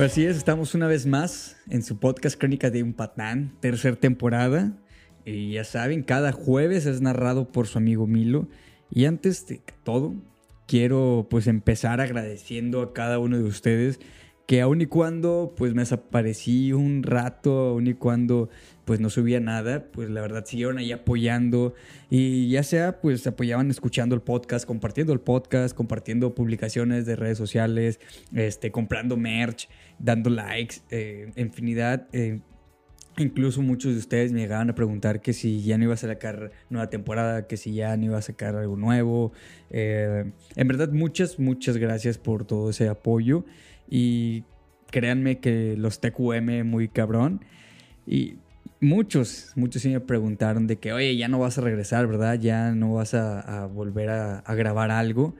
Pues así es, estamos una vez más en su podcast Crónicas de un Patán, tercera temporada. Y ya saben, cada jueves es narrado por su amigo Milo. Y antes de todo, quiero pues empezar agradeciendo a cada uno de ustedes que aun y cuando pues me desaparecí un rato, aun y cuando pues no subía nada, pues la verdad siguieron ahí apoyando y ya sea pues apoyaban escuchando el podcast, compartiendo el podcast, compartiendo publicaciones de redes sociales, este, comprando merch, dando likes, eh, infinidad. Eh, incluso muchos de ustedes me llegaban a preguntar que si ya no iba a sacar nueva temporada, que si ya no iba a sacar algo nuevo. Eh, en verdad, muchas, muchas gracias por todo ese apoyo. Y créanme que los TQM muy cabrón. Y muchos, muchos sí me preguntaron de que, oye, ya no vas a regresar, ¿verdad? Ya no vas a, volver a, grabar algo.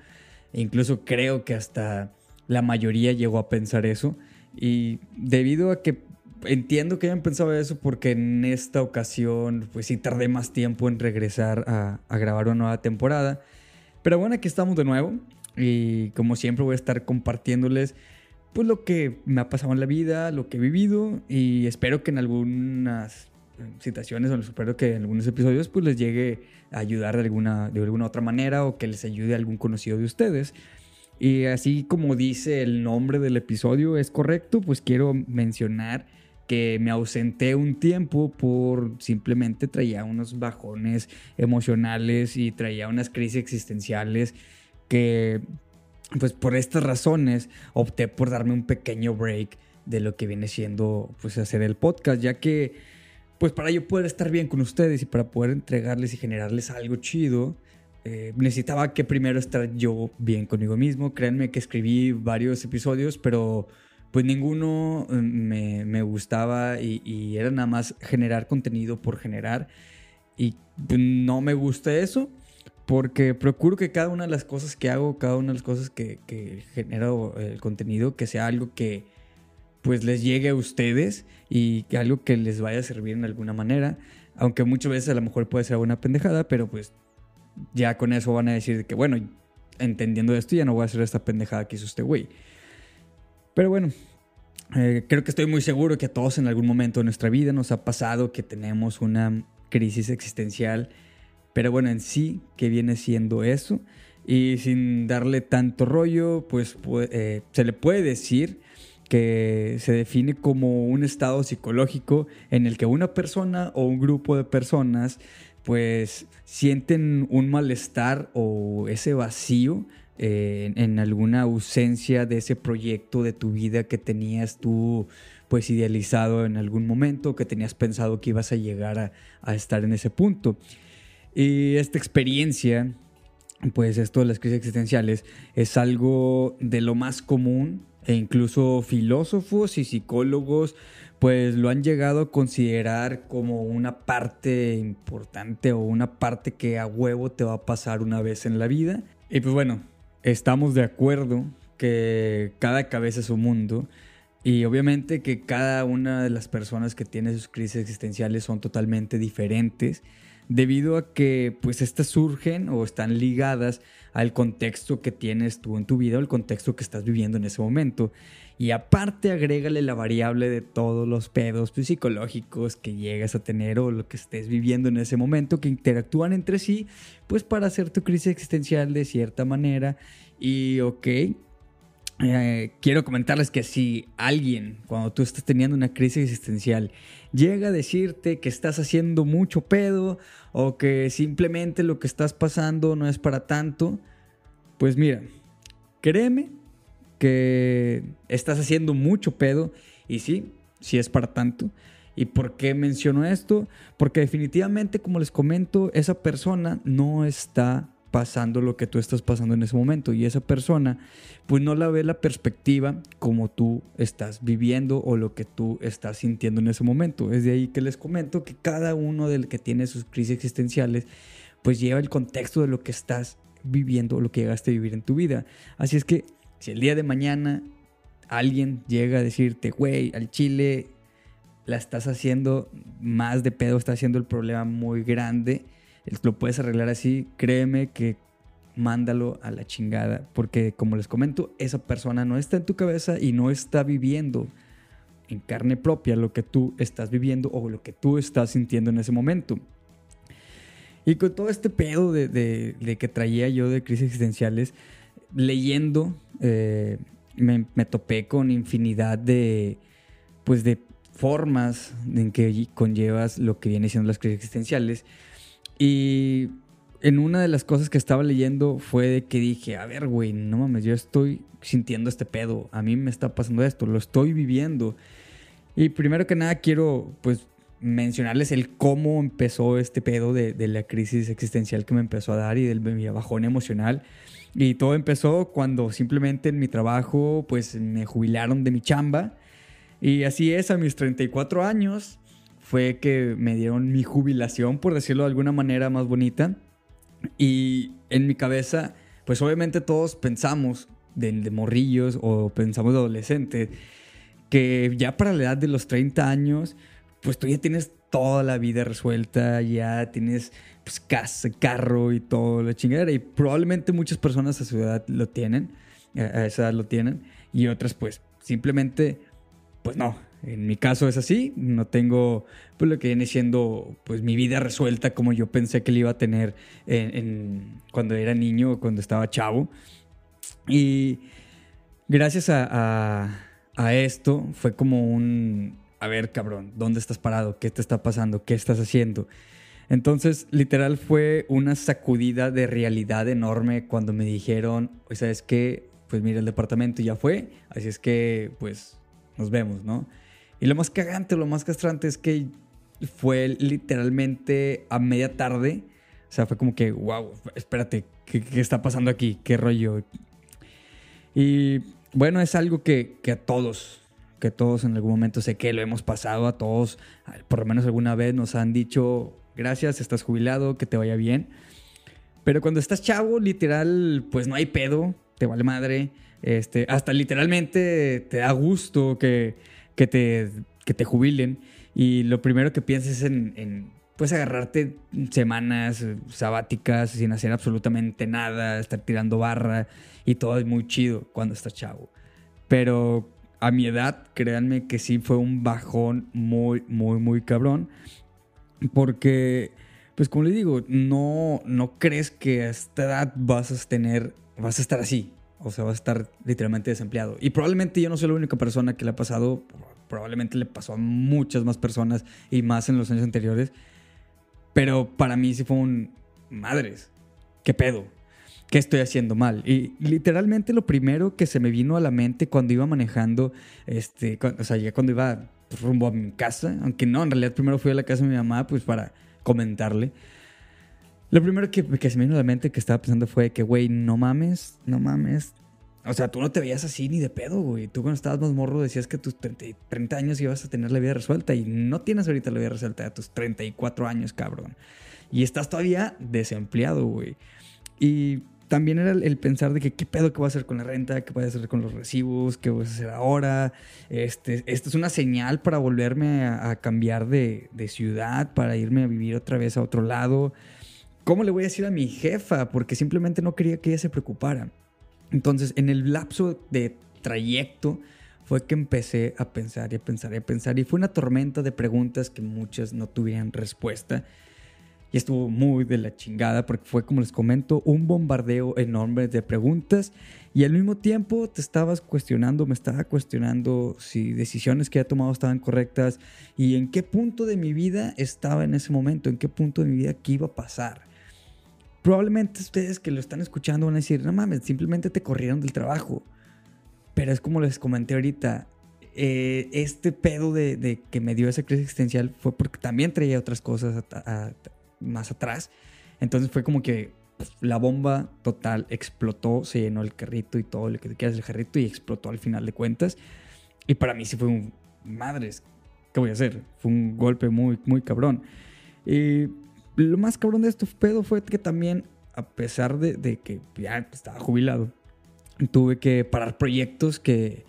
E incluso creo que hasta la mayoría llegó a pensar eso. Y debido a que entiendo que hayan pensado eso porque en esta ocasión, pues sí tardé más tiempo en regresar a, a grabar una nueva temporada. Pero bueno, aquí estamos de nuevo. Y como siempre voy a estar compartiéndoles pues lo que me ha pasado en la vida, lo que he vivido y espero que en algunas eh, situaciones o espero que en algunos episodios pues les llegue a ayudar de alguna, de alguna otra manera o que les ayude a algún conocido de ustedes. Y así como dice el nombre del episodio es correcto, pues quiero mencionar que me ausenté un tiempo por simplemente traía unos bajones emocionales y traía unas crisis existenciales que pues por estas razones opté por darme un pequeño break de lo que viene siendo pues hacer el podcast, ya que pues para yo poder estar bien con ustedes y para poder entregarles y generarles algo chido, eh, necesitaba que primero estar yo bien conmigo mismo. Créanme que escribí varios episodios, pero pues ninguno mm, me, gustaba y, y, era nada más generar contenido por generar. Y pues, no me gusta eso porque procuro que cada una de las cosas que hago, cada una de las cosas que, que genero el contenido, que sea algo que pues les llegue a ustedes y que algo que les vaya a servir en alguna manera. Aunque muchas veces a lo mejor puede ser una pendejada, pero pues ya con eso van a decir que bueno, entendiendo esto ya no voy a hacer esta pendejada que hizo este güey. Pero bueno, eh, creo que estoy muy seguro que a todos en algún momento de nuestra vida nos ha pasado que tenemos una crisis existencial pero bueno, en sí, ¿qué viene siendo eso? Y sin darle tanto rollo, pues eh, se le puede decir que se define como un estado psicológico en el que una persona o un grupo de personas pues sienten un malestar o ese vacío eh, en, alguna ausencia de ese proyecto de tu vida que tenías tú pues idealizado en algún momento, que tenías pensado que ibas a llegar a, a estar en ese punto. Y esta experiencia, pues esto de las crisis existenciales, es algo de lo más común e incluso filósofos y psicólogos pues lo han llegado a considerar como una parte importante o una parte que a huevo te va a pasar una vez en la vida. Y pues bueno, estamos de acuerdo que cada cabeza es un mundo y obviamente que cada una de las personas que tiene sus crisis existenciales son totalmente diferentes debido a que pues estas surgen o están ligadas al contexto que tienes tú en tu vida o el contexto que estás viviendo en ese momento. Y aparte agrégale la variable de todos los pedos psicológicos que llegas a tener o lo que estés viviendo en ese momento que interactúan entre sí, pues para hacer tu crisis existencial de cierta manera. Y ok, eh, quiero comentarles que si alguien, cuando tú estás teniendo una crisis existencial, llega a decirte que estás haciendo mucho pedo o que simplemente lo que estás pasando no es para tanto, pues mira, créeme que estás haciendo mucho pedo y sí, sí es para tanto. ¿Y por qué menciono esto? Porque definitivamente, como les comento, esa persona no está pasando lo que tú estás pasando en ese momento y esa persona pues no la ve la perspectiva como tú estás viviendo o lo que tú estás sintiendo en ese momento. Es de ahí que les comento que cada uno del que tiene sus crisis existenciales pues lleva el contexto de lo que estás viviendo o lo que llegaste a vivir en tu vida. Así es que si el día de mañana alguien llega a decirte, güey, al chile la estás haciendo más de pedo, está haciendo el problema muy grande, lo puedes arreglar así, créeme que mándalo a la chingada. Porque como les comento, esa persona no está en tu cabeza y no está viviendo en carne propia lo que tú estás viviendo o lo que tú estás sintiendo en ese momento. Y con todo este pedo de, que traía yo de crisis existenciales, leyendo, eh, me, topé con infinidad de, pues de formas en que conllevas lo que viene siendo las crisis existenciales. Y en una de las cosas que estaba leyendo fue de que dije, a ver, güey, no mames, yo estoy sintiendo este pedo, a mí me está pasando esto, lo estoy viviendo. Y primero que nada quiero, pues, mencionarles el cómo empezó este pedo de, la crisis existencial que me empezó a dar y del mi bajón emocional. Y todo empezó cuando simplemente en mi trabajo, pues, me jubilaron de mi chamba. Y así es, a mis 34 años fue que me dieron mi jubilación, por decirlo de alguna manera más bonita. Y en mi cabeza, pues obviamente todos pensamos de, morrillos o pensamos de adolescentes que ya para la edad de los 30 años, pues tú ya tienes toda la vida resuelta, ya tienes pues, casa, carro y todo la chingadera. Y probablemente muchas personas a su edad lo tienen, a esa edad lo tienen, y otras pues simplemente, pues no. En mi caso es así, no tengo pues lo que viene siendo pues mi vida resuelta como yo pensé que la iba a tener en, cuando era niño o cuando estaba chavo. Y gracias a a esto fue como un, a ver cabrón, ¿dónde estás parado? ¿Qué te está pasando? ¿Qué estás haciendo? Entonces, literal fue una sacudida de realidad enorme cuando me dijeron, ¿sabes qué? Pues mira, el departamento ya fue, así es que, pues, nos vemos, ¿no? Y lo más cagante, lo más castrante es que fue literalmente a media tarde. O sea, fue como que, wow, espérate, ¿qué, está pasando aquí? ¿Qué rollo? Y bueno, es algo que, a todos, que todos en algún momento sé que lo hemos pasado, a todos, por lo menos alguna vez nos han dicho, gracias, estás jubilado, que te vaya bien. Pero cuando estás chavo, literal, pues no hay pedo, te vale madre. Este, hasta literalmente te da gusto que, que, te, que te jubilen. Y lo primero que piensas es en, en pues agarrarte semanas sabáticas sin hacer absolutamente nada, estar tirando barra y todo es muy chido cuando estás chavo. Pero a mi edad, créanme que sí fue un bajón muy, muy, muy cabrón. Porque, pues como les digo, no, no crees que a esta edad vas a tener, vas a estar así. O sea, vas a estar literalmente desempleado. Y probablemente yo no soy la única persona que le ha pasado. Probablemente le pasó a muchas más personas y más en los años anteriores. Pero para mí sí fue un... Madres, ¿qué pedo? ¿qué estoy haciendo mal? Y literalmente lo primero que se me vino a la mente cuando iba manejando, este, o sea, ya cuando iba rumbo a mi casa, aunque no, en realidad primero fui a la casa de mi mamá, pues para comentarle. Lo primero que, que se me vino a la mente que estaba pensando fue que, güey, no mames, no mames. O sea, tú no te veías así ni de pedo, güey. Tú cuando estabas más morro decías que a tus 30, años ibas a tener la vida resuelta y no tienes ahorita la vida resuelta a tus 34 años, cabrón. Y estás todavía desempleado, güey. Y también era el, pensar de que qué pedo que voy a hacer con la renta, qué voy a hacer con los recibos, qué voy a hacer ahora. Este, esta es una señal para volverme a, cambiar de, ciudad, para irme a vivir otra vez a otro lado. ¿Cómo le voy a decir a mi jefa? Porque simplemente no quería que ella se preocupara. Entonces, en el lapso de trayecto fue que empecé a pensar y a pensar y a pensar. Y fue una tormenta de preguntas que muchas no tuvieron respuesta. Y estuvo muy de la chingada porque fue, como les comento, un bombardeo enorme de preguntas y al mismo tiempo te estabas cuestionando, me estaba cuestionando si decisiones que había tomado estaban correctas y en qué punto de mi vida estaba en ese momento, en qué punto de mi vida qué iba a pasar. Probablemente ustedes que lo están escuchando van a decir, no mames, simplemente te corrieron del trabajo. Pero es como les comenté ahorita, eh, este pedo de, que me dio esa crisis existencial fue porque también traía otras cosas a, más atrás. Entonces fue como que la bomba total explotó, se llenó el carrito y todo lo que quieras del carrito y explotó al final de cuentas. Y para mí sí fue un, madres, ¿qué voy a hacer? Fue un golpe muy, muy cabrón. Y lo más cabrón de esto pedo fue que también, a pesar de, de que ya estaba jubilado, tuve que parar proyectos que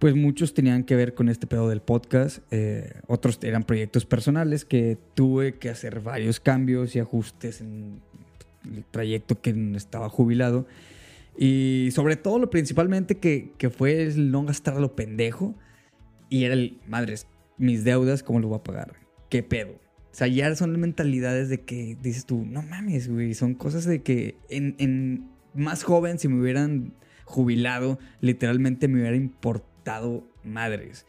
pues muchos tenían que ver con este pedo del podcast, eh, otros eran proyectos personales que tuve que hacer varios cambios y ajustes en el trayecto que estaba jubilado. Y sobre todo, lo principalmente que, que fue el no gastar lo pendejo. Y era el, madres, mis deudas, ¿cómo lo voy a pagar? ¿Qué pedo? O sea, ya son mentalidades de que dices tú, no mames, güey, son cosas de que en, en más joven, si me hubieran jubilado, literalmente me hubiera importado madres.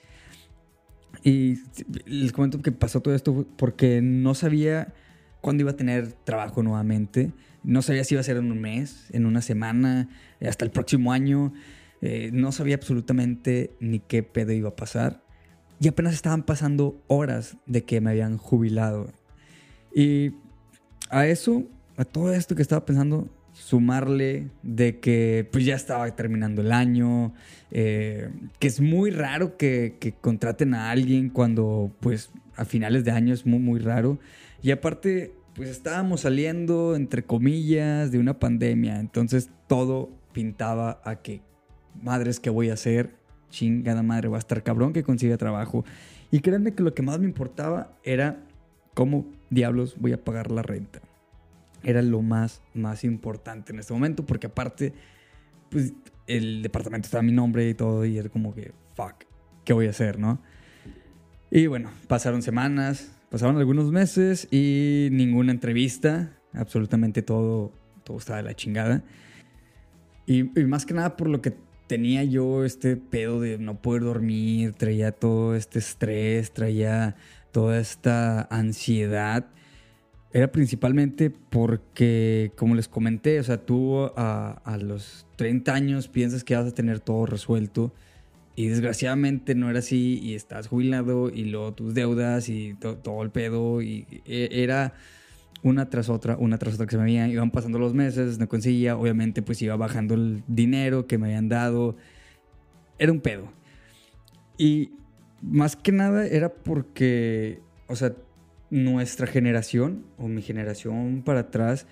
Y les comento que pasó todo esto porque no sabía cuándo iba a tener trabajo nuevamente. No sabía si iba a ser en un mes, en una semana, hasta el próximo año. Eh, no sabía absolutamente ni qué pedo iba a pasar. Y apenas estaban pasando horas de que me habían jubilado. Y a eso, a todo esto que estaba pensando, sumarle de que pues ya estaba terminando el año, eh, que es muy raro que, contraten a alguien cuando pues a finales de año es muy muy raro. Y aparte pues estábamos saliendo entre comillas de una pandemia, entonces todo pintaba a que madres que voy a hacer, chingada madre, va a estar cabrón que consiga trabajo. Y créanme que lo que más me importaba era cómo diablos voy a pagar la renta era lo más, más importante en este momento, porque aparte, pues el departamento estaba a mi nombre y todo, y era como que, fuck, ¿qué voy a hacer, no? Y bueno, pasaron semanas, pasaron algunos meses y ninguna entrevista, absolutamente todo, todo estaba de la chingada. Y, y más que nada por lo que tenía yo este pedo de no poder dormir, traía todo este estrés, traía toda esta ansiedad. Era principalmente porque, como les comenté, o sea, tú a, a, los 30 años piensas que vas a tener todo resuelto y desgraciadamente no era así y estás jubilado y luego tus deudas y todo el pedo y e, era una tras otra, una tras otra que se me habían, iban pasando los meses, no conseguía, obviamente pues iba bajando el dinero que me habían dado, era un pedo. Y más que nada era porque, o sea, nuestra generación o mi generación para atrás,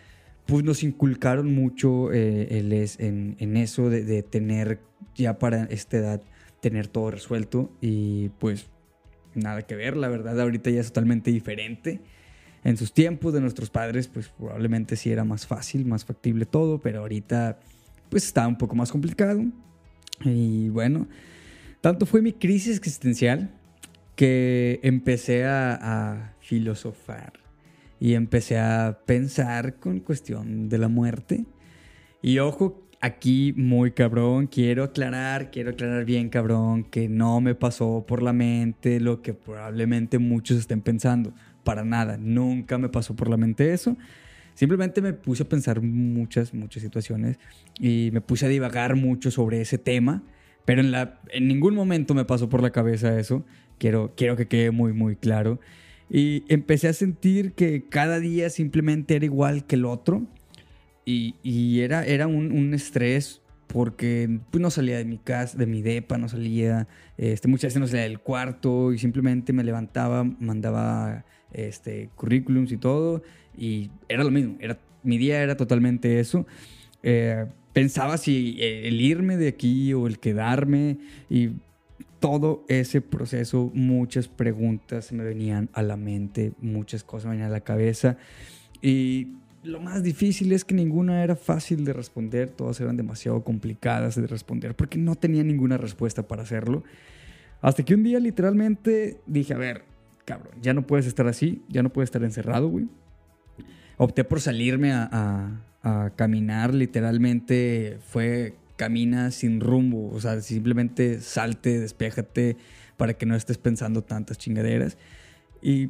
pues nos inculcaron mucho eh, el es, en, en, eso de, de, tener ya para esta edad, tener todo resuelto y pues nada que ver, la verdad ahorita ya es totalmente diferente. En sus tiempos de nuestros padres, pues probablemente sí era más fácil, más factible todo, pero ahorita pues está un poco más complicado. Y bueno, tanto fue mi crisis existencial que empecé a, filosofar y empecé a pensar con cuestión de la muerte. Y ojo, aquí muy cabrón, quiero aclarar, quiero aclarar bien cabrón que no me pasó por la mente lo que probablemente muchos estén pensando. Para nada, nunca me pasó por la mente eso. Simplemente me puse a pensar muchas, muchas situaciones y me puse a divagar mucho sobre ese tema, pero en, la, en ningún momento me pasó por la cabeza eso. Quiero, quiero que quede muy, muy claro. Y empecé a sentir que cada día simplemente era igual que el otro. Y, y era, era un, un, estrés porque pues, no salía de mi casa, de mi depa, no salía, este, muchas veces no salía del cuarto y simplemente me levantaba, mandaba este, currículums y todo. Y era lo mismo, era, mi día era totalmente eso. Eh, pensaba si el irme de aquí o el quedarme y todo ese proceso, muchas preguntas me venían a la mente, muchas cosas me venían a la cabeza. Y lo más difícil es que ninguna era fácil de responder, todas eran demasiado complicadas de responder, porque no tenía ninguna respuesta para hacerlo. Hasta que un día literalmente dije, a ver, cabrón, ya no puedes estar así, ya no puedes estar encerrado, güey. Opté por salirme a, a, a caminar, literalmente fue camina sin rumbo, o sea, simplemente salte, despéjate para que no estés pensando tantas chingaderas. Y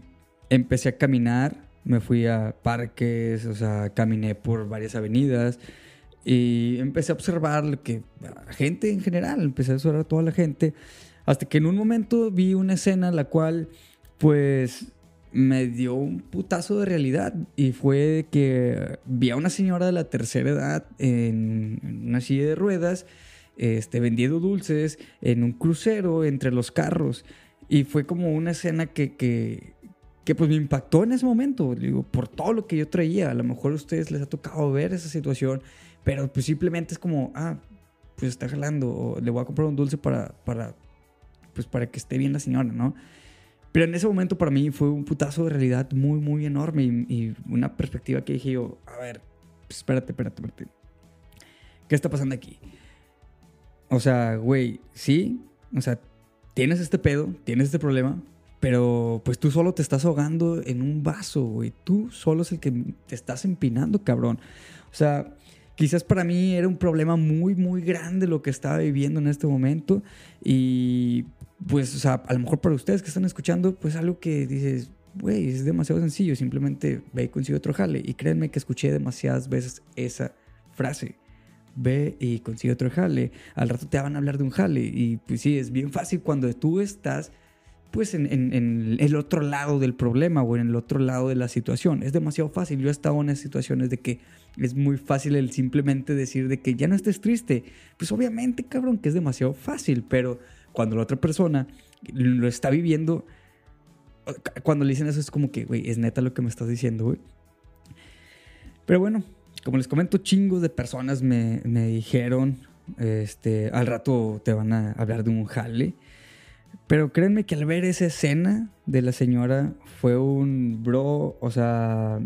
empecé a caminar, me fui a parques, o sea, caminé por varias avenidas y empecé a observar que la gente en general, empecé a observar a toda la gente, hasta que en un momento vi una escena en la cual, pues, me dio un putazo de realidad. Y fue que vi a una señora de la tercera edad en una silla de ruedas este, vendiendo dulces en un crucero entre los carros. Y fue como una escena que, que, que pues me impactó en ese momento, digo, por todo lo que yo traía, a lo mejor a ustedes les ha tocado ver esa situación, pero pues simplemente es como, ah, pues está jalando, o le voy a comprar un dulce para, para, pues para que esté bien la señora, ¿no? Pero en ese momento para mí fue un putazo de realidad muy, muy enorme y, una perspectiva que dije yo, a ver, pues espérate, espérate, espérate. ¿Qué está pasando aquí? O sea, güey, sí, o sea, tienes este pedo, tienes este problema, pero pues tú solo te estás ahogando en un vaso, güey. Tú solo es el que te estás empinando, cabrón. O sea, quizás para mí era un problema muy, muy grande lo que estaba viviendo en este momento. Y pues, o sea, a lo mejor para ustedes que están escuchando, pues algo que dices, güey, es demasiado sencillo. Simplemente ve y consigue otro jale. Y créanme que escuché demasiadas veces esa frase. Ve y consigue otro jale. Al rato te van a hablar de un jale. Y pues sí, es bien fácil cuando tú estás pues en, el otro lado del problema o en el otro lado de la situación. Es demasiado fácil. Yo he estado en situaciones de que es muy fácil el simplemente decir de que ya no estés triste. Pues obviamente, cabrón, que es demasiado fácil, pero cuando la otra persona lo está viviendo, cuando le dicen eso es como que, güey, es neta lo que me estás diciendo, güey. Pero bueno, como les comento, chingos de personas me, me dijeron, este, al rato te van a hablar de un jale. Pero créanme que al ver esa escena de la señora fue un bro, o sea,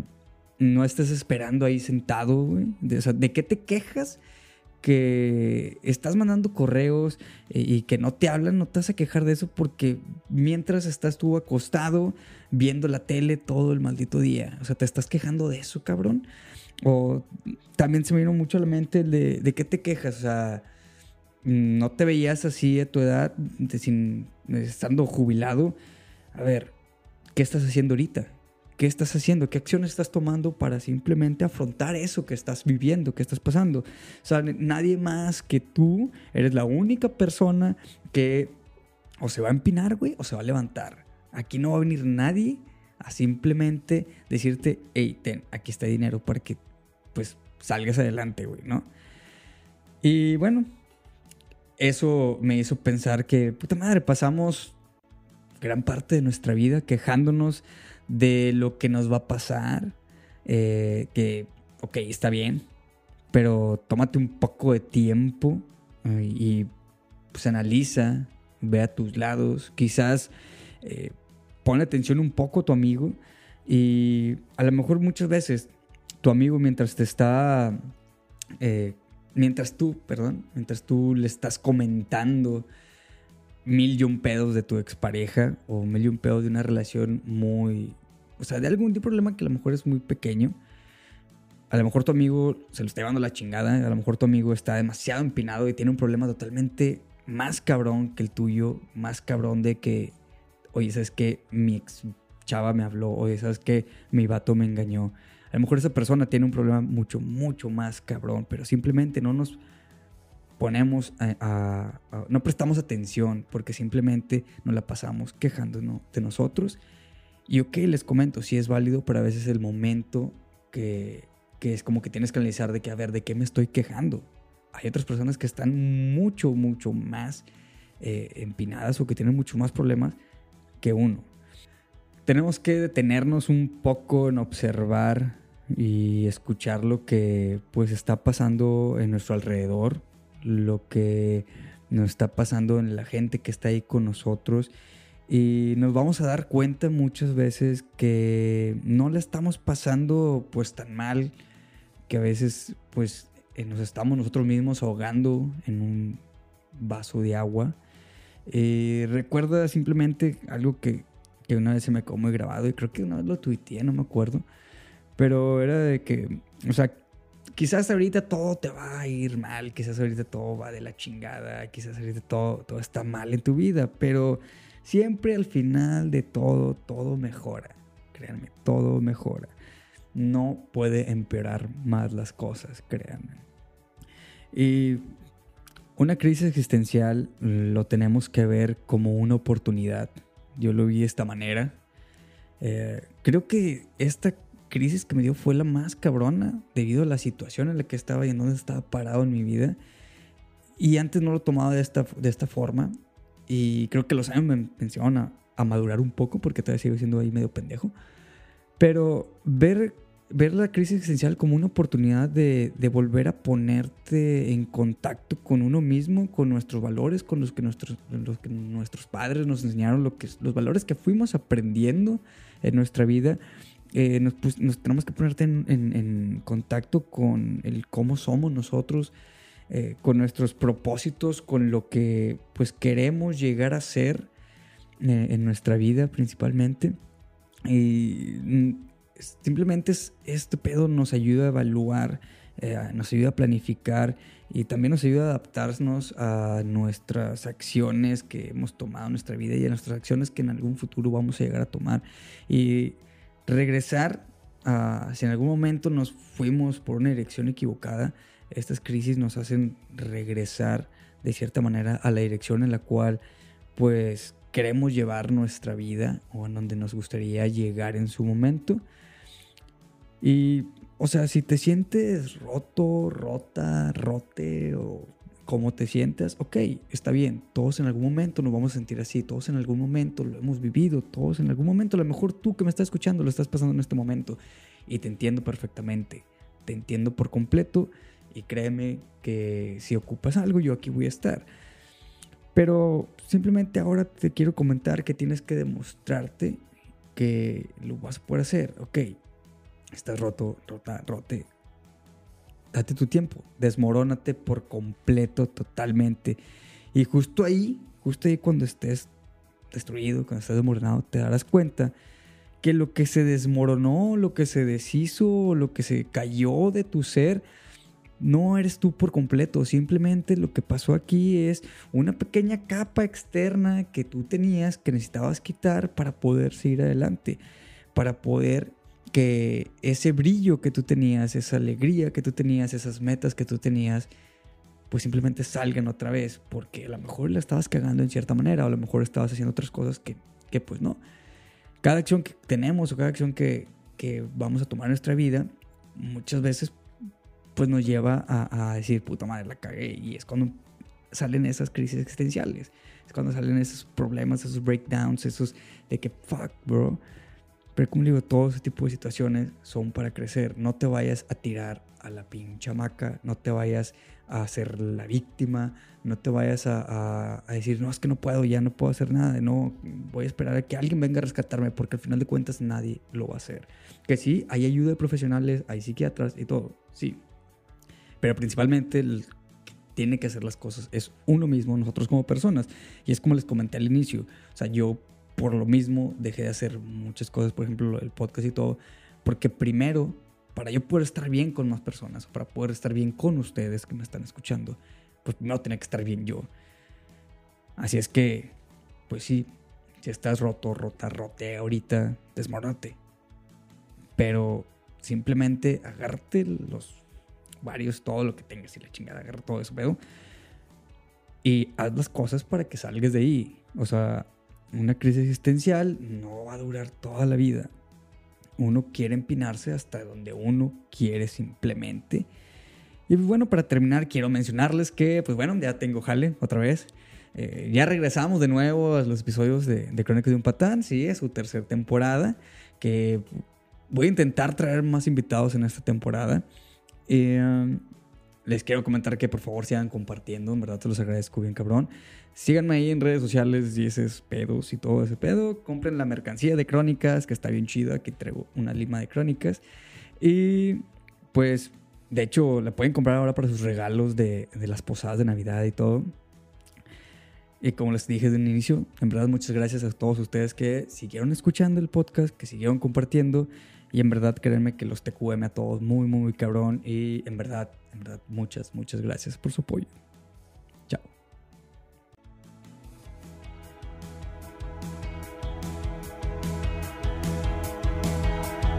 no estés esperando ahí sentado, güey. O sea, ¿de qué te quejas? Que estás mandando correos eh, y que no te hablan, no te vas a quejar de eso porque mientras estás tú acostado viendo la tele todo el maldito día. O sea, te estás quejando de eso, cabrón. O también se me vino mucho a la mente el de, ¿de qué te quejas? O sea, no te veías así a tu edad, sin, estando jubilado. A ver, ¿qué estás haciendo ahorita? ¿Qué estás haciendo? ¿Qué acciones estás tomando para simplemente afrontar eso que estás viviendo, que estás pasando? O sea, nadie más que tú eres la única persona que o se va a empinar, güey, o se va a levantar. Aquí no va a venir nadie a simplemente decirte, hey, ten, aquí está dinero para que, pues, salgas adelante, güey, ¿no? Y bueno, eso me hizo pensar que, puta madre, pasamos gran parte de nuestra vida quejándonos de lo que nos va a pasar. Eh, que, ok, está bien, pero tómate un poco de tiempo eh, y pues analiza, ve a tus lados, quizás eh, pone atención un poco a tu amigo y a lo mejor muchas veces tu amigo mientras te está mientras tú, perdón, mientras tú le estás comentando mil y un pedos de tu expareja o mil y un pedos de una relación muy, o sea, de algún tipo problema que a lo mejor es muy pequeño, a lo mejor tu amigo se lo está llevando la chingada, a lo mejor tu amigo está demasiado empinado y tiene un problema totalmente más cabrón que el tuyo, más cabrón de que, oye, ¿sabes que Mi ex chava me habló, oye, ¿sabes que Mi vato me engañó a lo mejor esa persona tiene un problema mucho, mucho más cabrón, pero simplemente no nos no prestamos atención porque simplemente nos la pasamos quejándonos de nosotros. Y ok, les comento, sí es válido, pero a veces el momento que, que es como que tienes que analizar de que, a ver, ¿de qué me estoy quejando? Hay otras personas que están mucho, mucho más eh, empinadas o que tienen mucho más problemas que uno. Tenemos que detenernos un poco en observar y escuchar lo que pues está pasando en nuestro alrededor, lo que nos está pasando en la gente que está ahí con nosotros y nos vamos a dar cuenta muchas veces que no la estamos pasando pues tan mal que a veces pues eh, nos estamos nosotros mismos ahogando en un vaso de agua. Recuerda simplemente algo que, que, una vez se me quedó muy grabado y creo que una vez lo tuiteé, no me acuerdo pero era de que, o sea, quizás ahorita todo te va a ir mal, quizás ahorita todo va de la chingada, quizás ahorita todo, todo está mal en tu vida, pero siempre al final de todo, todo mejora. Créanme, todo mejora. No puede empeorar más las cosas, créanme. Y una crisis existencial lo tenemos que ver como una oportunidad. Yo lo vi de esta manera. Eh, creo que esta crisis que me dio fue la más cabrona debido a la situación en la que estaba y en donde estaba parado en mi vida. Y antes no lo tomaba de esta, de esta forma. Y creo que los años me enseñaron a, a madurar un poco porque todavía sigo siendo ahí medio pendejo. Pero ver, ver la crisis existencial como una oportunidad de, de, volver a ponerte en contacto con uno mismo, con nuestros valores, con los que nuestros, los que nuestros padres nos enseñaron, lo que, los valores que fuimos aprendiendo en nuestra vida eh, nos, tenemos que ponerte en, contacto con el cómo somos nosotros, eh, con nuestros propósitos, con lo que pues queremos llegar a ser eh, en nuestra vida principalmente. Y mm, simplemente este pedo nos ayuda a evaluar, nos ayuda a planificar y también nos ayuda a adaptarnos a nuestras acciones que hemos tomado en nuestra vida y a nuestras acciones que en algún futuro vamos a llegar a tomar. Y regresar a, si en algún momento nos fuimos por una dirección equivocada, estas crisis nos hacen regresar de cierta manera a la dirección en la cual pues queremos llevar nuestra vida o en donde nos gustaría llegar en su momento. Y o sea, si te sientes roto, rota, rote o como te sientas, ok, está bien, todos en algún momento nos vamos a sentir así, todos en algún momento lo hemos vivido, todos en algún momento, a lo mejor tú que me estás escuchando lo estás pasando en este momento y te entiendo perfectamente, te entiendo por completo y créeme que si ocupas algo yo aquí voy a estar. Pero simplemente ahora te quiero comentar que tienes que demostrarte que lo vas a poder hacer, ok, estás roto, rota, rote. Date tu tiempo, desmorónate por completo, totalmente. Y justo ahí, justo ahí cuando estés destruido, cuando estés desmoronado, te darás cuenta que lo que se desmoronó, lo que se deshizo, lo que se cayó de tu ser, no eres tú por completo. Simplemente lo que pasó aquí es una pequeña capa externa que tú tenías que necesitabas quitar para poder seguir adelante, para poder que ese brillo que tú tenías, esa alegría que tú tenías, esas metas que tú tenías, pues simplemente salgan otra vez, porque a lo mejor la estabas cagando en cierta manera, o a lo mejor estabas haciendo otras cosas que, que pues no. Cada acción que tenemos o cada acción que, que vamos a tomar en nuestra vida, muchas veces pues nos lleva a, a, decir, puta madre, la cagué. Y es cuando salen esas crisis existenciales. Es cuando salen esos problemas, esos breakdowns, esos de que, fuck, bro. Pero como digo, todo ese tipo de situaciones son para crecer. No te vayas a tirar a la pincha maca, no te vayas a ser la víctima, no te vayas a, a, decir, no, es que no puedo, ya no puedo hacer nada, no, voy a esperar a que alguien venga a rescatarme, porque al final de cuentas nadie lo va a hacer. Que sí, hay ayuda de profesionales, hay psiquiatras y todo, sí. Pero principalmente el tiene que hacer las cosas es uno mismo, nosotros como personas. Y es como les comenté al inicio, o sea, yo por lo mismo dejé de hacer muchas cosas, por ejemplo, el podcast y todo, porque primero, para yo poder estar bien con más personas, para poder estar bien con ustedes que me están escuchando, pues primero tenía que estar bien yo. Así es que, pues sí, si estás roto, rota, rote ahorita, desmoronate. Pero simplemente agárrate los varios, todo lo que tengas y la chingada, agarra todo eso, veo. Y haz las cosas para que salgas de ahí. O sea, una crisis existencial no va a durar toda la vida. Uno quiere empinarse hasta donde uno quiere simplemente. Y bueno, para terminar, quiero mencionarles que, pues bueno, ya tengo jale otra vez. Eh, ya regresamos de nuevo a los episodios de, de Crónicas de un Patán. Sí, es su tercera temporada. Que voy a intentar traer más invitados en esta temporada. Eh, les quiero comentar que por favor sigan compartiendo, en verdad te los agradezco bien cabrón. Síganme ahí en redes sociales y esos pedos y todo ese pedo. Compren la mercancía de crónicas, que está bien chida, aquí traigo una lima de crónicas. Y pues, de hecho, la pueden comprar ahora para sus regalos de, las posadas de Navidad y todo. Y como les dije desde un inicio, en verdad muchas gracias a todos ustedes que siguieron escuchando el podcast, que siguieron compartiendo. Y en verdad, créanme que los TQM a todos muy, muy, muy cabrón. Y en verdad, en verdad, muchas, muchas gracias por su apoyo.